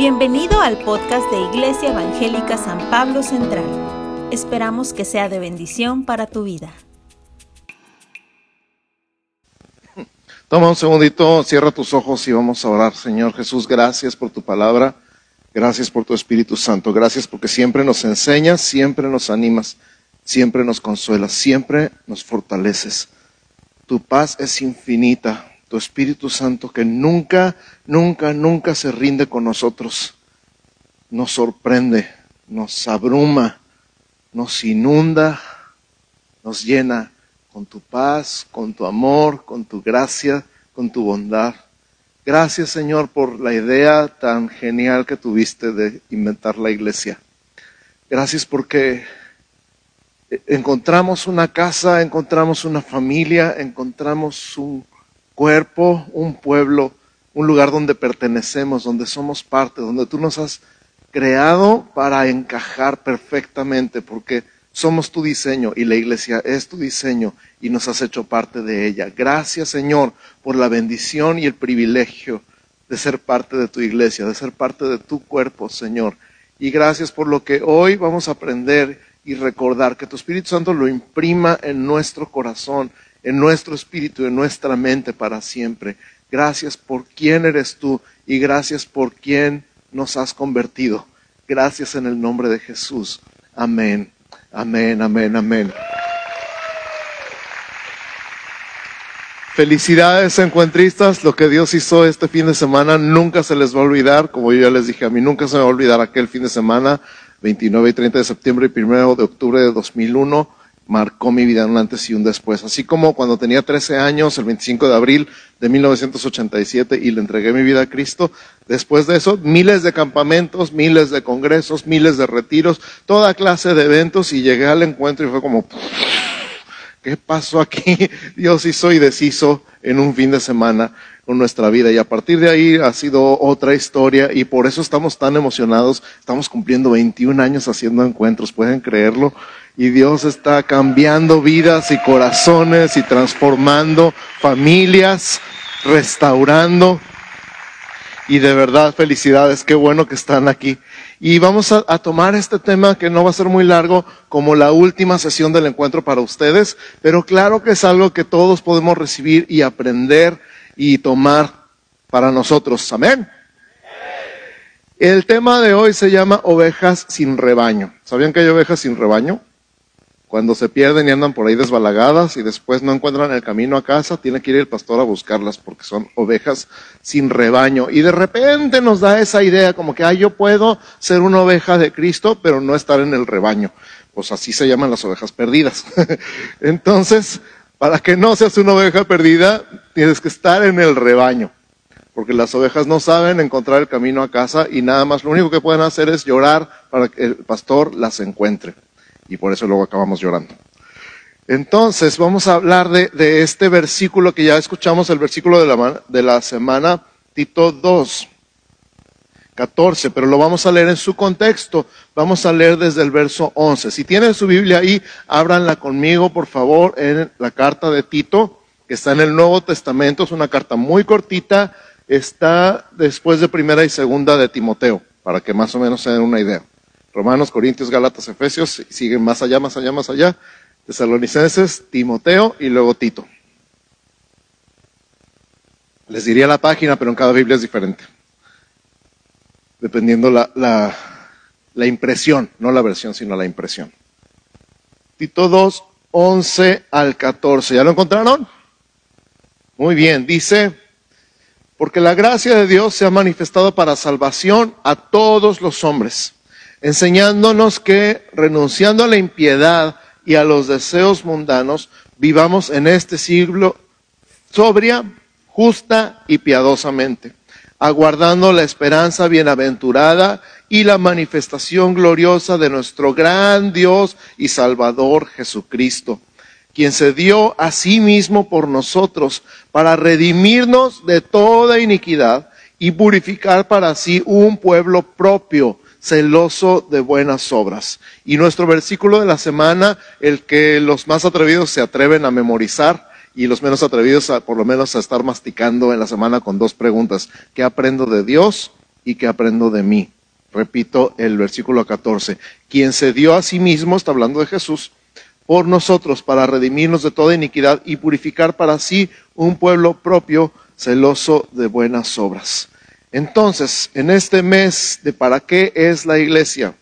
Bienvenido al podcast de Iglesia Evangélica San Pablo Central. Esperamos que sea de bendición para tu vida. Toma un segundito, cierra tus ojos y vamos a orar. Señor Jesús, gracias por tu palabra, gracias por tu Espíritu Santo, gracias porque siempre nos enseñas, siempre nos animas, siempre nos consuelas, siempre nos fortaleces. Tu paz es infinita, tu Espíritu Santo que nunca, nunca, nunca se rinde con nosotros. Nos sorprende, nos abruma, nos inunda, nos llena con tu paz, con tu amor, con tu gracia, con tu bondad. Gracias Señor por la idea tan genial que tuviste de inventar la iglesia. Gracias porque encontramos una casa, encontramos una familia, encontramos un cuerpo, un pueblo, un lugar donde pertenecemos, donde somos parte, donde tú nos has creado para encajar perfectamente, porque somos tu diseño y la iglesia es tu diseño y nos has hecho parte de ella. Gracias Señor por la bendición y el privilegio de ser parte de tu iglesia, de ser parte de tu cuerpo, Señor. Y gracias por lo que hoy vamos a aprender y recordar, que tu Espíritu Santo lo imprima en nuestro corazón en nuestro espíritu, en nuestra mente para siempre. Gracias por quién eres tú y gracias por quién nos has convertido. Gracias en el nombre de Jesús. Amén, amén, amén, amén. Felicidades encuentristas, lo que Dios hizo este fin de semana nunca se les va a olvidar, como yo ya les dije, a mí nunca se me va a olvidar aquel fin de semana, 29 y 30 de septiembre y 1 de octubre de 2001 marcó mi vida un antes y un después. Así como cuando tenía 13 años, el 25 de abril de 1987, y le entregué mi vida a Cristo, después de eso, miles de campamentos, miles de congresos, miles de retiros, toda clase de eventos, y llegué al encuentro y fue como, ¿qué pasó aquí? Dios hizo y deshizo en un fin de semana con nuestra vida. Y a partir de ahí ha sido otra historia y por eso estamos tan emocionados. Estamos cumpliendo 21 años haciendo encuentros, pueden creerlo y Dios está cambiando vidas y corazones y transformando familias, restaurando. Y de verdad, felicidades, qué bueno que están aquí. Y vamos a, tomar este tema que no va a ser muy largo como la última sesión del encuentro para ustedes, pero claro que es algo que todos podemos recibir y aprender y tomar para nosotros. Amén. El tema de hoy se llama ovejas sin rebaño. ¿Sabían que hay ovejas sin rebaño? Cuando se pierden y andan por ahí desbalagadas y después no encuentran el camino a casa, tiene que ir el pastor a buscarlas porque son ovejas sin rebaño. Y de repente nos da esa idea como que, ah, yo puedo ser una oveja de Cristo, pero no estar en el rebaño. Pues así se llaman las ovejas perdidas. Entonces, para que no seas una oveja perdida, tienes que estar en el rebaño. Porque las ovejas no saben encontrar el camino a casa y nada más lo único que pueden hacer es llorar para que el pastor las encuentre y por eso luego acabamos llorando. Entonces, vamos a hablar de, este versículo que ya escuchamos, el versículo de la, de la semana, Tito 2, 14, pero lo vamos a leer en su contexto. Vamos a leer desde el verso 11. Si tienen su Biblia ahí, ábranla conmigo, por favor, en la carta de Tito, que está en el Nuevo Testamento. Es una carta muy cortita, está después de primera y segunda de Timoteo, para que más o menos se den una idea. Romanos, Corintios, Gálatas, Efesios, siguen más allá, más allá, más allá. Tesalonicenses, Timoteo y luego Tito. Les diría la página, pero en cada Biblia es diferente. Dependiendo la, la, impresión, no la versión, sino la impresión. Tito 2, 11 al 14. ¿Ya lo encontraron? Muy bien, dice, porque la gracia de Dios se ha manifestado para salvación a todos los hombres enseñándonos que renunciando a la impiedad y a los deseos mundanos, vivamos en este siglo sobria, justa y piadosamente, aguardando la esperanza bienaventurada y la manifestación gloriosa de nuestro gran Dios y Salvador Jesucristo, quien se dio a sí mismo por nosotros para redimirnos de toda iniquidad y purificar para sí un pueblo propio celoso de buenas obras. Y nuestro versículo de la semana, el que los más atrevidos se atreven a memorizar y los menos atrevidos a, por lo menos a estar masticando en la semana con dos preguntas. ¿Qué aprendo de Dios y que aprendo de mí. Repito el versículo 14. Quien se dio a sí mismo, está hablando de Jesús, por nosotros para redimirnos de toda iniquidad y purificar para sí un pueblo propio celoso de buenas obras. Entonces, en este mes de para qué es la iglesia,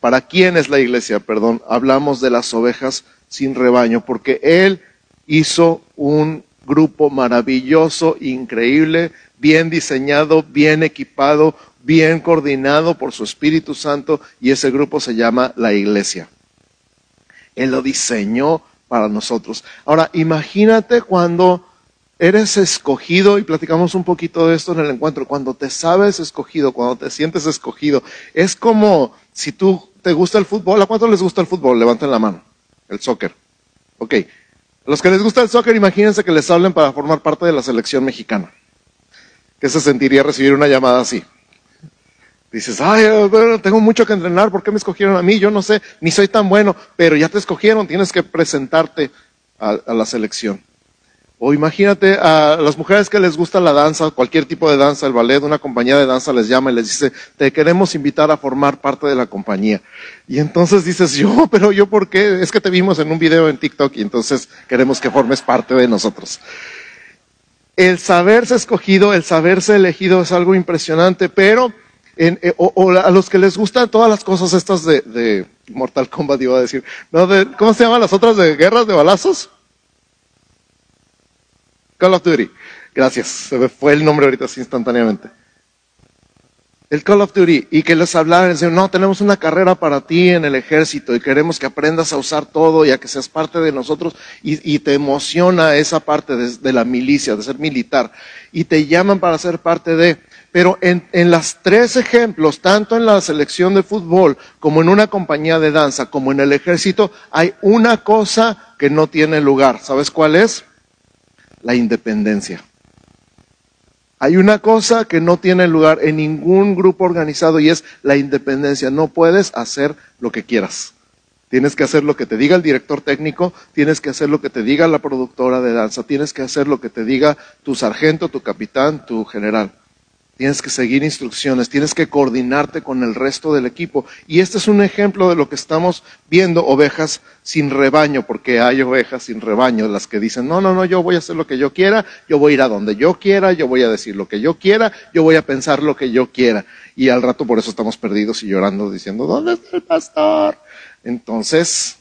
para quién es la iglesia, perdón, hablamos de las ovejas sin rebaño, porque Él hizo un grupo maravilloso, increíble, bien diseñado, bien equipado, bien coordinado por su Espíritu Santo, y ese grupo se llama la iglesia. Él lo diseñó para nosotros. Ahora, imagínate cuando eres escogido, y platicamos un poquito de esto en el encuentro, cuando te sabes escogido, cuando te sientes escogido, es como si tú te gusta el fútbol, ¿a cuántos les gusta el fútbol? Levanten la mano, el soccer. Ok, los que les gusta el soccer, imagínense que les hablen para formar parte de la selección mexicana. ¿Qué se sentiría recibir una llamada así? Dices, ay, tengo mucho que entrenar, ¿por qué me escogieron a mí? Yo no sé, ni soy tan bueno, pero ya te escogieron, tienes que presentarte a, la selección. O imagínate a las mujeres que les gusta la danza, cualquier tipo de danza, el ballet, una compañía de danza les llama y les dice, te queremos invitar a formar parte de la compañía. Y entonces dices, yo, pero yo por qué? Es que te vimos en un video en TikTok y entonces queremos que formes parte de nosotros. El saberse escogido, el saberse elegido es algo impresionante, pero eh, o, a los que les gustan todas las cosas estas de, Mortal Kombat, iba a decir. No, ¿Cómo se llaman las otras de guerras de balazos? Call of Duty. Gracias. Se me fue el nombre ahorita así instantáneamente. El Call of Duty. Y que les hablaban y decían, no, tenemos una carrera para ti en el ejército y queremos que aprendas a usar todo y a que seas parte de nosotros. Y, te emociona esa parte de la milicia, de ser militar. Y te llaman para ser parte de... Pero en, en los tres ejemplos, tanto en la selección de fútbol como en una compañía de danza, como en el ejército, hay una cosa que no tiene lugar. ¿Sabes cuál es? La independencia. Hay una cosa que no tiene lugar en ningún grupo organizado y es la independencia. No puedes hacer lo que quieras. Tienes que hacer lo que te diga el director técnico, tienes que hacer lo que te diga la productora de danza, tienes que hacer lo que te diga tu sargento, tu capitán, tu general. Tienes que seguir instrucciones, tienes que coordinarte con el resto del equipo. Y este es un ejemplo de lo que estamos viendo, ovejas sin rebaño, porque hay ovejas sin rebaño, las que dicen, no, no, no, yo voy a hacer lo que yo quiera, yo voy a ir a donde yo quiera, yo voy a decir lo que yo quiera, yo voy a pensar lo que yo quiera. Y al rato por eso estamos perdidos y llorando diciendo, ¿dónde está el pastor? Entonces,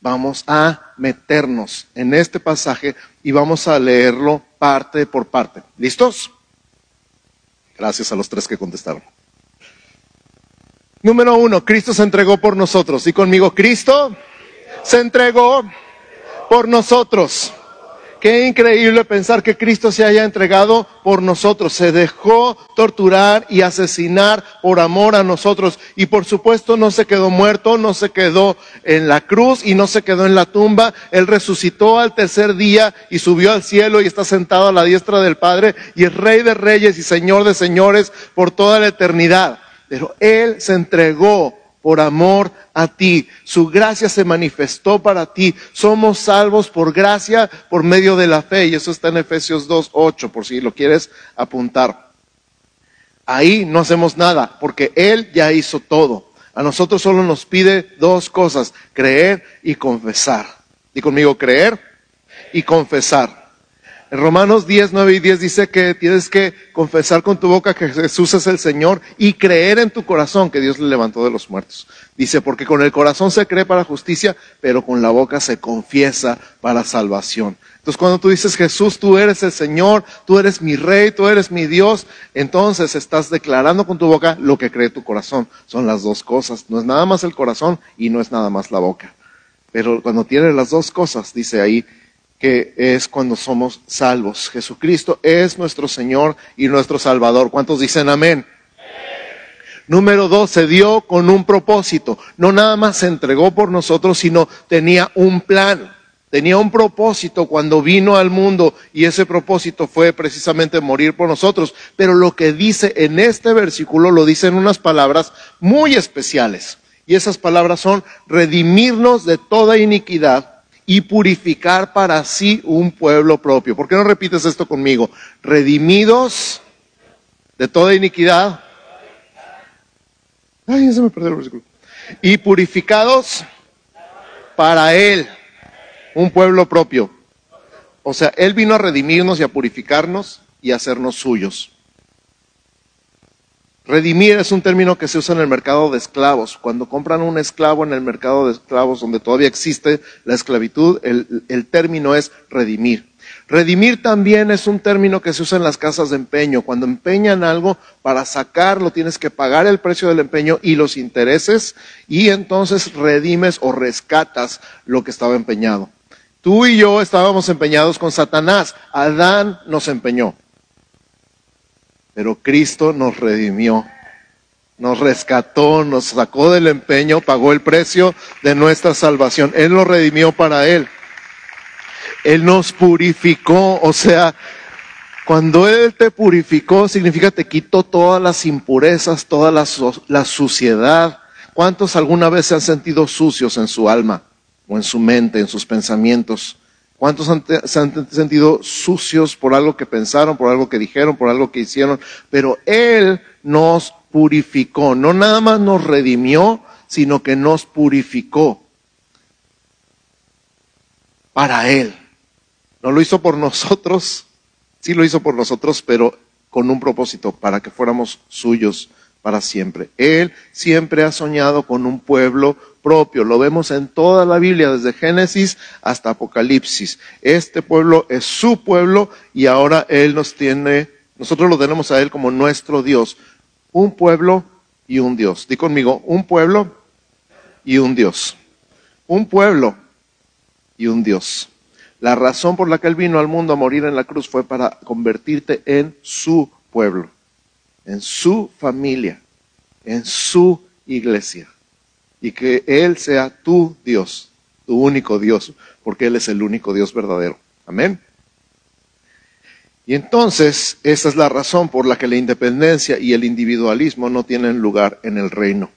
vamos a meternos en este pasaje y vamos a leerlo parte por parte. ¿Listos? Gracias a los tres que contestaron. Número uno, Cristo se entregó por nosotros. Y conmigo, Cristo se entregó por nosotros. Qué increíble pensar que Cristo se haya entregado por nosotros, se dejó torturar y asesinar por amor a nosotros. Y por supuesto no se quedó muerto, no se quedó en la cruz y no se quedó en la tumba. Él resucitó al tercer día y subió al cielo y está sentado a la diestra del Padre y es Rey de Reyes y Señor de Señores por toda la eternidad. Pero Él se entregó por amor a ti. Su gracia se manifestó para ti. Somos salvos por gracia, por medio de la fe. Y eso está en Efesios 2.8, por si lo quieres apuntar. Ahí no hacemos nada, porque Él ya hizo todo. A nosotros solo nos pide dos cosas, creer y confesar. Y conmigo, creer y confesar. En Romanos 10, 9 y 10 dice que tienes que confesar con tu boca que Jesús es el Señor y creer en tu corazón que Dios le levantó de los muertos. Dice, porque con el corazón se cree para justicia, pero con la boca se confiesa para salvación. Entonces cuando tú dices, Jesús, tú eres el Señor, tú eres mi Rey, tú eres mi Dios, entonces estás declarando con tu boca lo que cree tu corazón. Son las dos cosas. No es nada más el corazón y no es nada más la boca. Pero cuando tienes las dos cosas, dice ahí, que es cuando somos salvos. Jesucristo es nuestro Señor y nuestro Salvador. ¿Cuántos dicen amén? Número dos, se dio con un propósito. No nada más se entregó por nosotros, sino tenía un plan. Tenía un propósito cuando vino al mundo y ese propósito fue precisamente morir por nosotros. Pero lo que dice en este versículo lo dice en unas palabras muy especiales. Y esas palabras son redimirnos de toda iniquidad y purificar para sí un pueblo propio. ¿Por qué no repites esto conmigo? Redimidos de toda iniquidad Ay, se me perdió el versículo. Y purificados para Él, un pueblo propio. O sea, Él vino a redimirnos y a purificarnos y a hacernos suyos. Redimir es un término que se usa en el mercado de esclavos. Cuando compran un esclavo en el mercado de esclavos donde todavía existe la esclavitud, el, término es redimir. Redimir también es un término que se usa en las casas de empeño. Cuando empeñan algo, para sacarlo tienes que pagar el precio del empeño y los intereses y entonces redimes o rescatas lo que estaba empeñado. Tú y yo estábamos empeñados con Satanás. Adán nos empeñó. Pero Cristo nos redimió, nos rescató, nos sacó del empeño, pagó el precio de nuestra salvación. Él nos redimió para Él. Él nos purificó, o sea, cuando Él te purificó, significa te quitó todas las impurezas, toda la, la, suciedad. ¿Cuántos alguna vez se han sentido sucios en su alma o en su mente, en sus pensamientos? ¿Cuántos se han sentido sucios por algo que pensaron, por algo que dijeron, por algo que hicieron? Pero Él nos purificó, no nada más nos redimió, sino que nos purificó para Él. No lo hizo por nosotros, sí lo hizo por nosotros, pero con un propósito, para que fuéramos suyos para siempre. Él siempre ha soñado con un pueblo propio. Lo vemos en toda la Biblia, desde Génesis hasta Apocalipsis. Este pueblo es su pueblo y ahora Él nos tiene, nosotros lo tenemos a Él como nuestro Dios. Un pueblo y un Dios. Di conmigo, un pueblo y un Dios. Un pueblo y un Dios. La razón por la que Él vino al mundo a morir en la cruz fue para convertirte en su pueblo, en su familia, en su iglesia y que Él sea tu Dios, tu único Dios, porque Él es el único Dios verdadero. Amén. Y entonces, esa es la razón por la que la independencia y el individualismo no tienen lugar en el reino.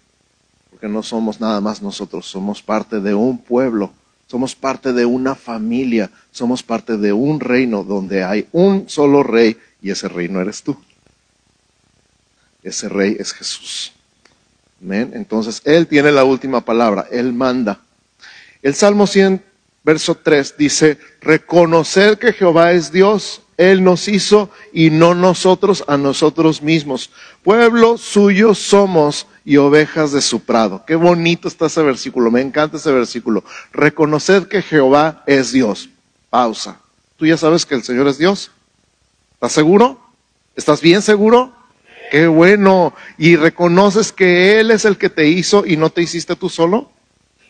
Porque no somos nada más nosotros, somos parte de un pueblo, somos parte de una familia, somos parte de un reino donde hay un solo rey y ese reino eres tú. Ese rey es Jesús. Entonces, Él tiene la última palabra, Él manda. El Salmo 100, verso 3 dice, reconocer que Jehová es Dios, Él nos hizo y no nosotros a nosotros mismos. Pueblo suyo somos y ovejas de su prado. Qué bonito está ese versículo, me encanta ese versículo. Reconocer que Jehová es Dios. Pausa. ¿Tú ya sabes que el Señor es Dios? ¿Estás seguro? ¿Estás bien seguro? Qué bueno. ¿Y reconoces que Él es el que te hizo y no te hiciste tú solo?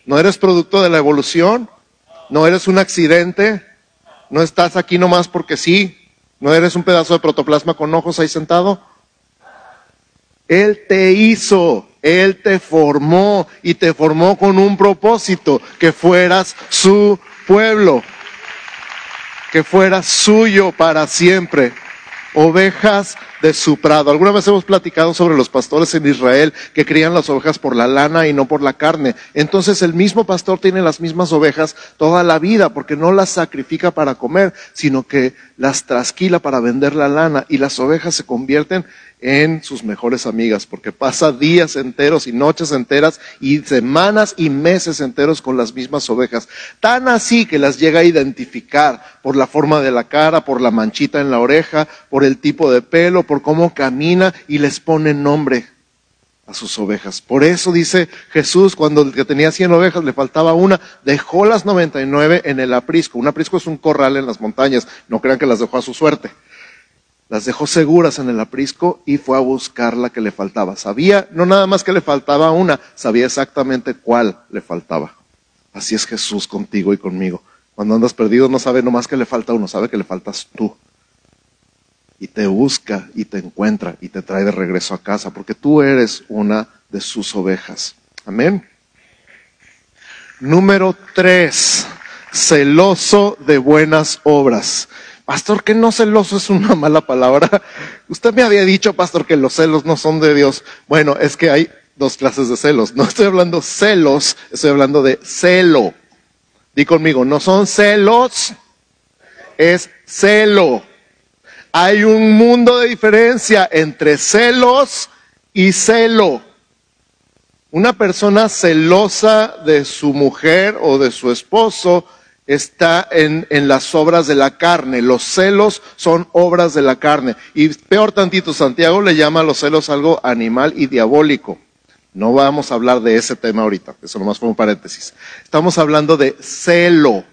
¿No eres producto de la evolución? ¿No eres un accidente? ¿No estás aquí nomás porque sí? ¿No eres un pedazo de protoplasma con ojos ahí sentado? Él te hizo, Él te formó y te formó con un propósito, que fueras su pueblo, que fueras suyo para siempre. Ovejas de su prado. Alguna vez hemos platicado sobre los pastores en Israel que crían las ovejas por la lana y no por la carne. Entonces el mismo pastor tiene las mismas ovejas toda la vida porque no las sacrifica para comer, sino que las trasquila para vender la lana y las ovejas se convierten en sus mejores amigas, porque pasa días enteros y noches enteras y semanas y meses enteros con las mismas ovejas. Tan así que las llega a identificar por la forma de la cara, por la manchita en la oreja, por el tipo de pelo, por cómo camina y les pone nombre a sus ovejas. Por eso dice Jesús, cuando el que tenía cien ovejas le faltaba una, dejó las noventa y nueve en el aprisco. Un aprisco es un corral en las montañas, no crean que las dejó a su suerte las dejó seguras en el aprisco y fue a buscar la que le faltaba. Sabía no nada más que le faltaba una, sabía exactamente cuál le faltaba. Así es Jesús contigo y conmigo. Cuando andas perdido no sabe nomás que le falta uno, sabe que le faltas tú. Y te busca y te encuentra y te trae de regreso a casa, porque tú eres una de sus ovejas. Amén. Número tres, celoso de buenas obras. Pastor, que no celoso es una mala palabra. Usted me había dicho, pastor, que los celos no son de Dios. Bueno, es que hay dos clases de celos. No estoy hablando celos, estoy hablando de celo. Di conmigo, no son celos, es celo. Hay un mundo de diferencia entre celos y celo. Una persona celosa de su mujer o de su esposo está en, las obras de la carne. Los celos son obras de la carne. Y peor tantito, Santiago le llama a los celos algo animal y diabólico. No vamos a hablar de ese tema ahorita, eso nomás fue un paréntesis. Estamos hablando de celo.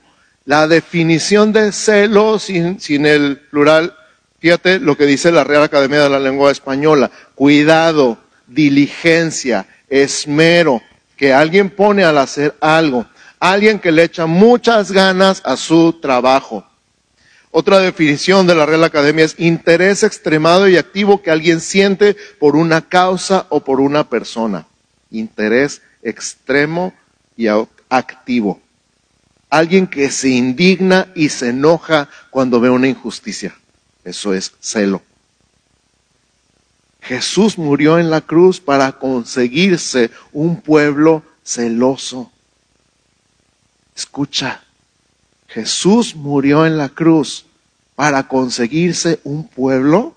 La definición de celo sin, sin el plural, fíjate lo que dice la Real Academia de la Lengua Española. Cuidado, diligencia, esmero, que alguien pone al hacer algo alguien que le echa muchas ganas a su trabajo. Otra definición de la Real Academia es interés extremado y activo que alguien siente por una causa o por una persona. Interés extremo y activo. Alguien que se indigna y se enoja cuando ve una injusticia. Eso es celo. Jesús murió en la cruz para conseguirse un pueblo celoso. Escucha, Jesús murió en la cruz para conseguirse un pueblo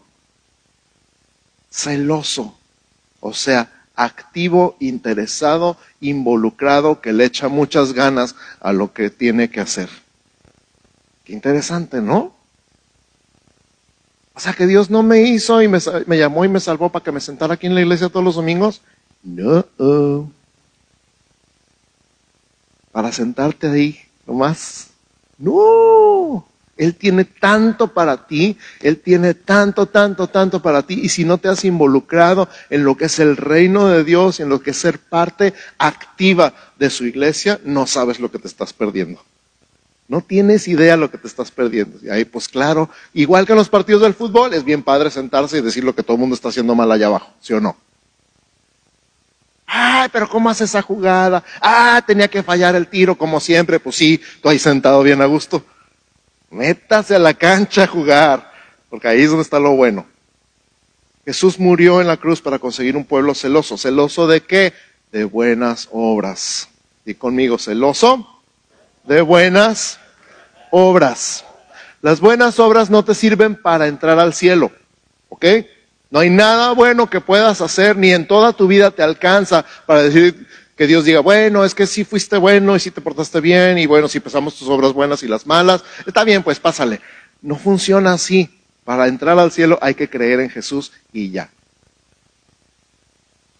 celoso, o sea, activo, interesado, involucrado, que le echa muchas ganas a lo que tiene que hacer. Qué interesante, ¿no? O sea, que Dios no me hizo y me, llamó y me salvó para que me sentara aquí en la iglesia todos los domingos. No para sentarte ahí nomás. No, Él tiene tanto para ti, Él tiene tanto, tanto, tanto para ti. Y si no te has involucrado en lo que es el reino de Dios, en lo que es ser parte activa de su iglesia, no sabes lo que te estás perdiendo. No tienes idea lo que te estás perdiendo. Y ahí, pues claro, igual que en los partidos del fútbol, es bien padre sentarse y decir lo que todo el mundo está haciendo mal allá abajo, ¿sí o no? Ay, pero ¿cómo hace esa jugada? Ah, tenía que fallar el tiro como siempre. Pues sí, tú ahí sentado bien a gusto. Métase a la cancha a jugar, porque ahí es donde está lo bueno. Jesús murió en la cruz para conseguir un pueblo celoso. ¿Celoso de qué? De buenas obras. Y conmigo, celoso de buenas obras. Las buenas obras no te sirven para entrar al cielo, ¿ok? No hay nada bueno que puedas hacer, ni en toda tu vida te alcanza para decir que Dios diga, bueno, es que sí fuiste bueno y sí te portaste bien y bueno, si pasamos tus obras buenas y las malas, está bien, pues pásale. No funciona así. Para entrar al cielo hay que creer en Jesús y ya.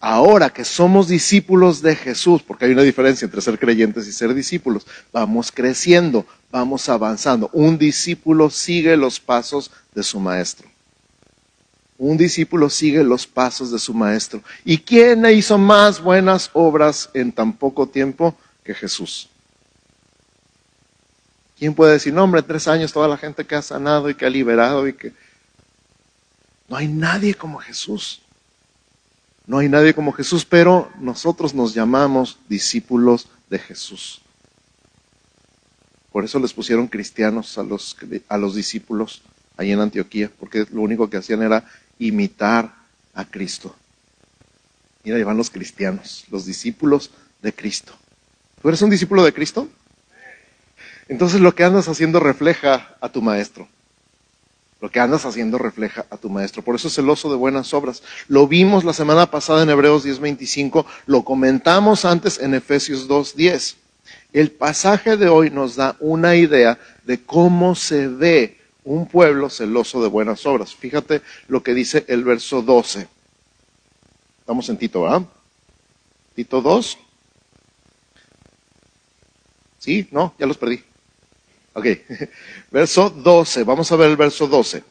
Ahora que somos discípulos de Jesús, porque hay una diferencia entre ser creyentes y ser discípulos, vamos creciendo, vamos avanzando. Un discípulo sigue los pasos de su maestro. Un discípulo sigue los pasos de su maestro. ¿Y quién hizo más buenas obras en tan poco tiempo que Jesús? ¿Quién puede decir, no, hombre, tres años toda la gente que ha sanado y que ha liberado y que... No hay nadie como Jesús. No hay nadie como Jesús, pero nosotros nos llamamos discípulos de Jesús. Por eso les pusieron cristianos a los, a los discípulos ahí en Antioquía, porque lo único que hacían era imitar a Cristo. Mira, ahí van los cristianos, los discípulos de Cristo. ¿Tú eres un discípulo de Cristo? Entonces lo que andas haciendo refleja a tu maestro. Lo que andas haciendo refleja a tu maestro. Por eso es celoso de buenas obras. Lo vimos la semana pasada en Hebreos 10:25, lo comentamos antes en Efesios 2:10. El pasaje de hoy nos da una idea de cómo se ve un pueblo celoso de buenas obras. Fíjate lo que dice el verso 12. Estamos en Tito, ¿verdad? Tito 2. ¿Sí? No, ya los perdí. Ok. Verso 12. Vamos a ver el verso 12.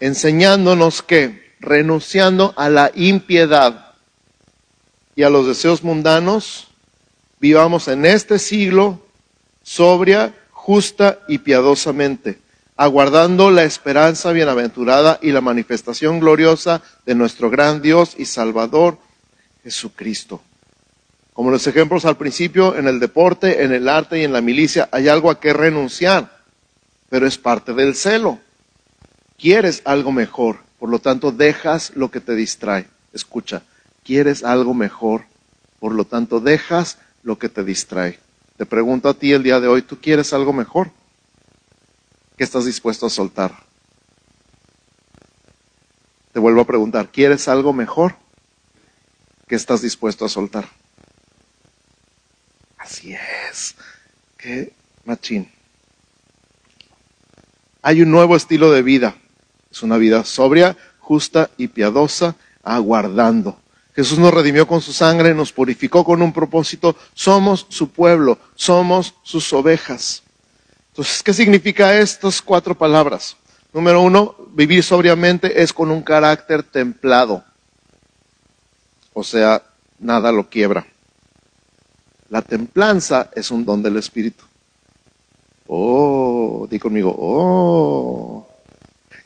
Enseñándonos que, renunciando a la impiedad y a los deseos mundanos, vivamos en este siglo sobria, justa y piadosamente aguardando la esperanza bienaventurada y la manifestación gloriosa de nuestro gran Dios y Salvador Jesucristo. Como los ejemplos al principio, en el deporte, en el arte y en la milicia hay algo a que renunciar, pero es parte del celo. Quieres algo mejor, por lo tanto dejas lo que te distrae. Escucha, quieres algo mejor, por lo tanto dejas lo que te distrae. Te pregunto a ti el día de hoy, ¿tú quieres algo mejor? ¿Qué estás dispuesto a soltar? Te vuelvo a preguntar, ¿quieres algo mejor? ¿Qué estás dispuesto a soltar? Así es. Qué machín. Hay un nuevo estilo de vida. Es una vida sobria, justa y piadosa, aguardando. Jesús nos redimió con su sangre, nos purificó con un propósito. Somos su pueblo, somos sus ovejas. Entonces, ¿qué significa estas cuatro palabras? Número uno, vivir sobriamente es con un carácter templado. O sea, nada lo quiebra. La templanza es un don del Espíritu. Di conmigo, oh.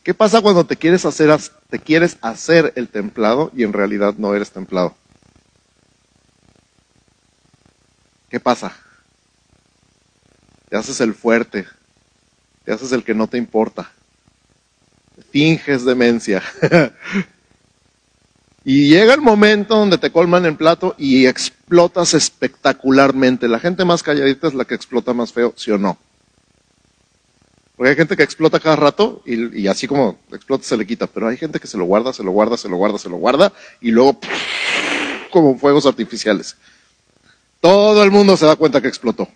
¿Qué pasa cuando te quieres hacer, te quieres hacer el templado y en realidad no eres templado? ¿Qué pasa? Te haces el fuerte, te haces el que no te importa, finges demencia. y llega el momento donde te colman el plato y explotas espectacularmente. La gente más calladita es la que explota más feo, ¿sí o no? Porque hay gente que explota cada rato y, así como explota se le quita, pero hay gente que se lo guarda, se lo guarda, se lo guarda, se lo guarda y luego como fuegos artificiales. Todo el mundo se da cuenta que explotó.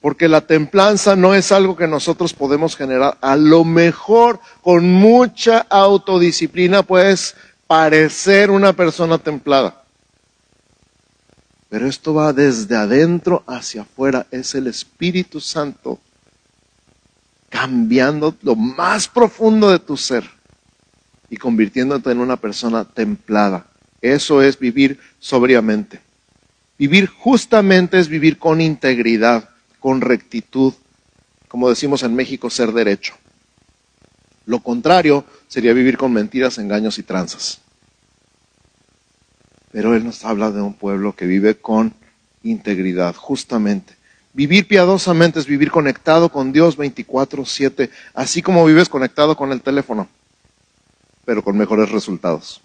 Porque la templanza no es algo que nosotros podemos generar. A lo mejor con mucha autodisciplina puedes parecer una persona templada. Pero esto va desde adentro hacia afuera. Es el Espíritu Santo cambiando lo más profundo de tu ser y convirtiéndote en una persona templada. Eso es vivir sobriamente. Vivir justamente es vivir con integridad, con rectitud, como decimos en México, ser derecho. Lo contrario sería vivir con mentiras, engaños y tranzas. Pero Él nos habla de un pueblo que vive con integridad, justamente. Vivir piadosamente es vivir conectado con Dios 24/7, así como vives conectado con el teléfono, pero con mejores resultados.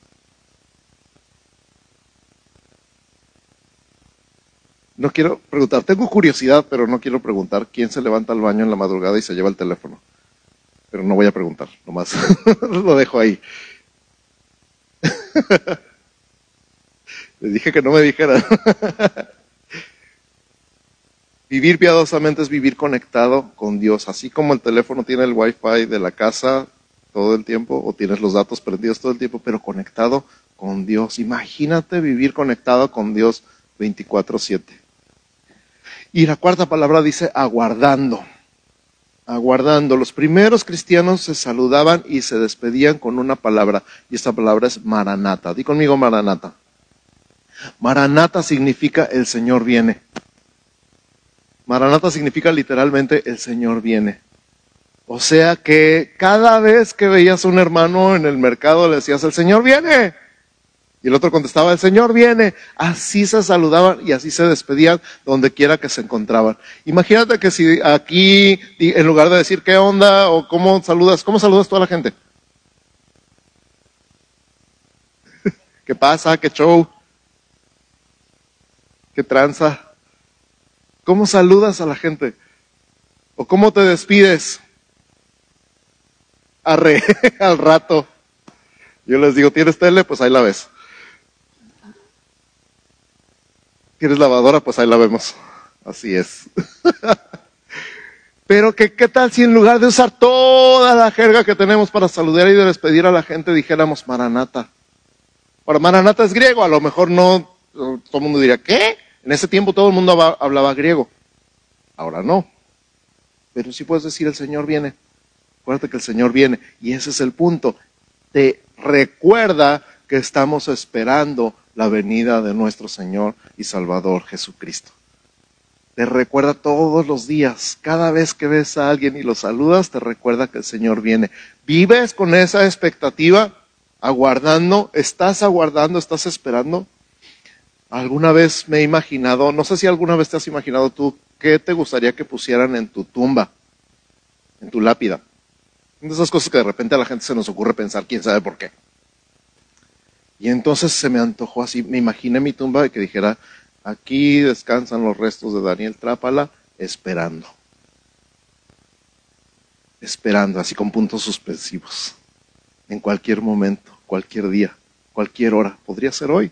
No quiero preguntar, tengo curiosidad, pero no quiero preguntar quién se levanta al baño en la madrugada y se lleva el teléfono. Pero no voy a preguntar, nomás lo dejo ahí. Les dije que no me dijeran. vivir piadosamente es vivir conectado con Dios, así como el teléfono tiene el wifi de la casa todo el tiempo o tienes los datos prendidos todo el tiempo, pero conectado con Dios. Imagínate vivir conectado con Dios 24/7. Y la cuarta palabra dice aguardando. Aguardando. Los primeros cristianos se saludaban y se despedían con una palabra, y esta palabra es Maranata. Di conmigo Maranata. Maranata significa el Señor viene. Maranata significa literalmente el Señor viene. O sea que cada vez que veías a un hermano en el mercado le decías, el Señor viene. Y el otro contestaba, el Señor viene. Así se saludaban y así se despedían donde quiera que se encontraban. Imagínate que si aquí, en lugar de decir qué onda o cómo saludas, ¿cómo saludas toda la gente? ¿Qué pasa? ¿Qué show? ¿Qué tranza? ¿Cómo saludas a la gente? ¿O cómo te despides? Arre, al rato. Yo les digo, ¿tienes tele? Pues ahí la ves. ¿Tienes lavadora? Pues ahí la vemos. Así es. Pero que, ¿qué tal si en lugar de usar toda la jerga que tenemos para saludar y despedir a la gente dijéramos Maranata? Ahora, Maranata es griego, a lo mejor no, todo el mundo diría, ¿qué? En ese tiempo todo el mundo hablaba griego. Ahora no. Pero sí puedes decir el Señor viene. Acuérdate que el Señor viene. Y ese es el punto. Te recuerda que estamos esperando la venida de nuestro Señor y Salvador Jesucristo. Te recuerda todos los días, cada vez que ves a alguien y lo saludas, te recuerda que el Señor viene. ¿Vives con esa expectativa? Aguardando, estás aguardando, estás esperando. Alguna vez me he imaginado, no sé si alguna vez te has imaginado tú, ¿qué te gustaría que pusieran en tu tumba, en tu lápida? De esas cosas que de repente a la gente se nos ocurre pensar, quién sabe por qué. Y entonces se me antojó así, me imaginé mi tumba y que dijera, aquí descansan los restos de Daniel Trápala esperando. Esperando, así con puntos suspensivos. En cualquier momento, cualquier día, cualquier hora. Podría ser hoy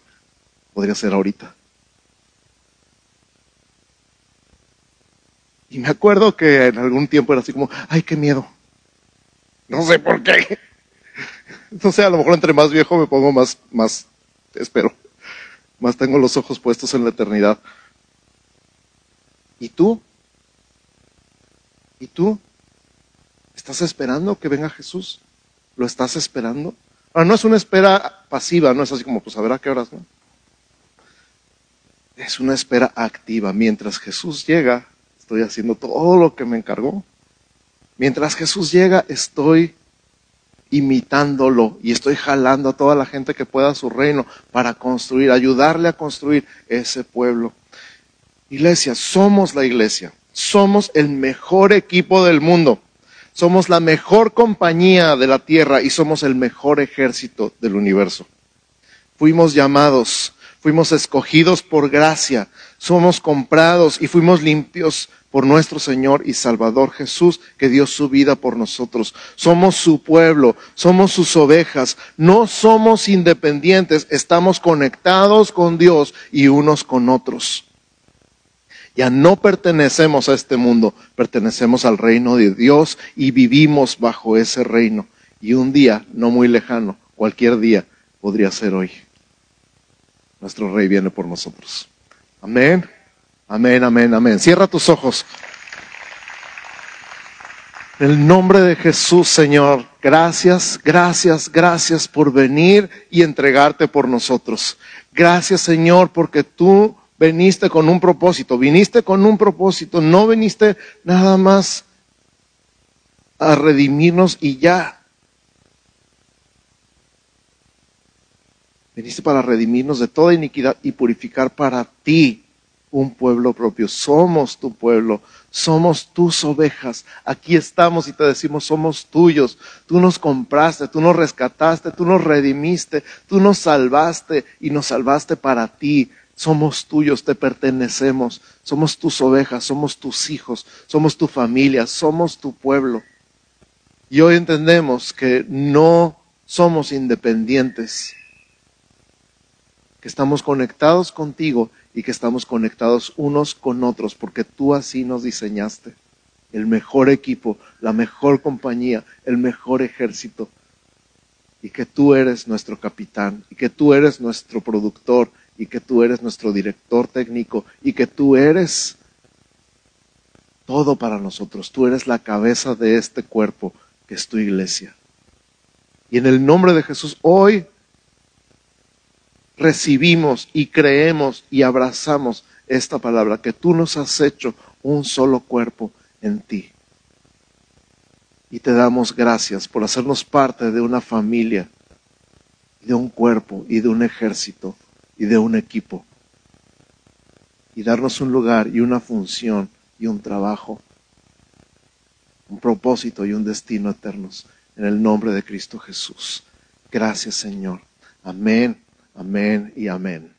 podría ser ahorita. Y me acuerdo que en algún tiempo era así como, ay, qué miedo. No sé por qué. Entonces a lo mejor entre más viejo me pongo más, más, espero, más tengo los ojos puestos en la eternidad. ¿Y tú? ¿Y tú? ¿Estás esperando que venga Jesús? ¿Lo estás esperando? Ahora, no es una espera pasiva, no es así como, pues a ver a qué horas, ¿no? Es una espera activa. Mientras Jesús llega, estoy haciendo todo lo que me encargó. Mientras Jesús llega, estoy imitándolo y estoy jalando a toda la gente que pueda su reino para construir, ayudarle a construir ese pueblo. Iglesia, somos la iglesia, somos el mejor equipo del mundo, somos la mejor compañía de la tierra y somos el mejor ejército del universo. Fuimos llamados, fuimos escogidos por gracia, somos comprados y fuimos limpios por nuestro Señor y Salvador Jesús, que dio su vida por nosotros. Somos su pueblo, somos sus ovejas, no somos independientes, estamos conectados con Dios y unos con otros. Ya no pertenecemos a este mundo, pertenecemos al reino de Dios y vivimos bajo ese reino. Y un día, no muy lejano, cualquier día, podría ser hoy. Nuestro rey viene por nosotros. Amén. Amén, amén, amén. Cierra tus ojos. En el nombre de Jesús, Señor, gracias, gracias, gracias por venir y entregarte por nosotros. Gracias, Señor, porque tú veniste con un propósito, viniste con un propósito, no viniste nada más a redimirnos y ya. Viniste para redimirnos de toda iniquidad y purificar para ti un pueblo propio. Somos tu pueblo, somos tus ovejas. Aquí estamos y te decimos, somos tuyos. Tú nos compraste, tú nos rescataste, tú nos redimiste, tú nos salvaste y nos salvaste para ti. Somos tuyos, te pertenecemos. Somos tus ovejas, somos tus hijos, somos tu familia, somos tu pueblo. Y hoy entendemos que no somos independientes, estamos conectados contigo y que estamos conectados unos con otros, porque tú así nos diseñaste. El mejor equipo, la mejor compañía, el mejor ejército. Y que tú eres nuestro capitán, y que tú eres nuestro productor, y que tú eres nuestro director técnico, y que tú eres todo para nosotros. Tú eres la cabeza de este cuerpo que es tu iglesia. Y en el nombre de Jesús, hoy recibimos y creemos y abrazamos esta palabra, que tú nos has hecho un solo cuerpo en ti. Y te damos gracias por hacernos parte de una familia, de un cuerpo y de un ejército y de un equipo. Y darnos un lugar y una función y un trabajo, un propósito y un destino eternos. En el nombre de Cristo Jesús. Gracias Señor. Amén. Amén y amén.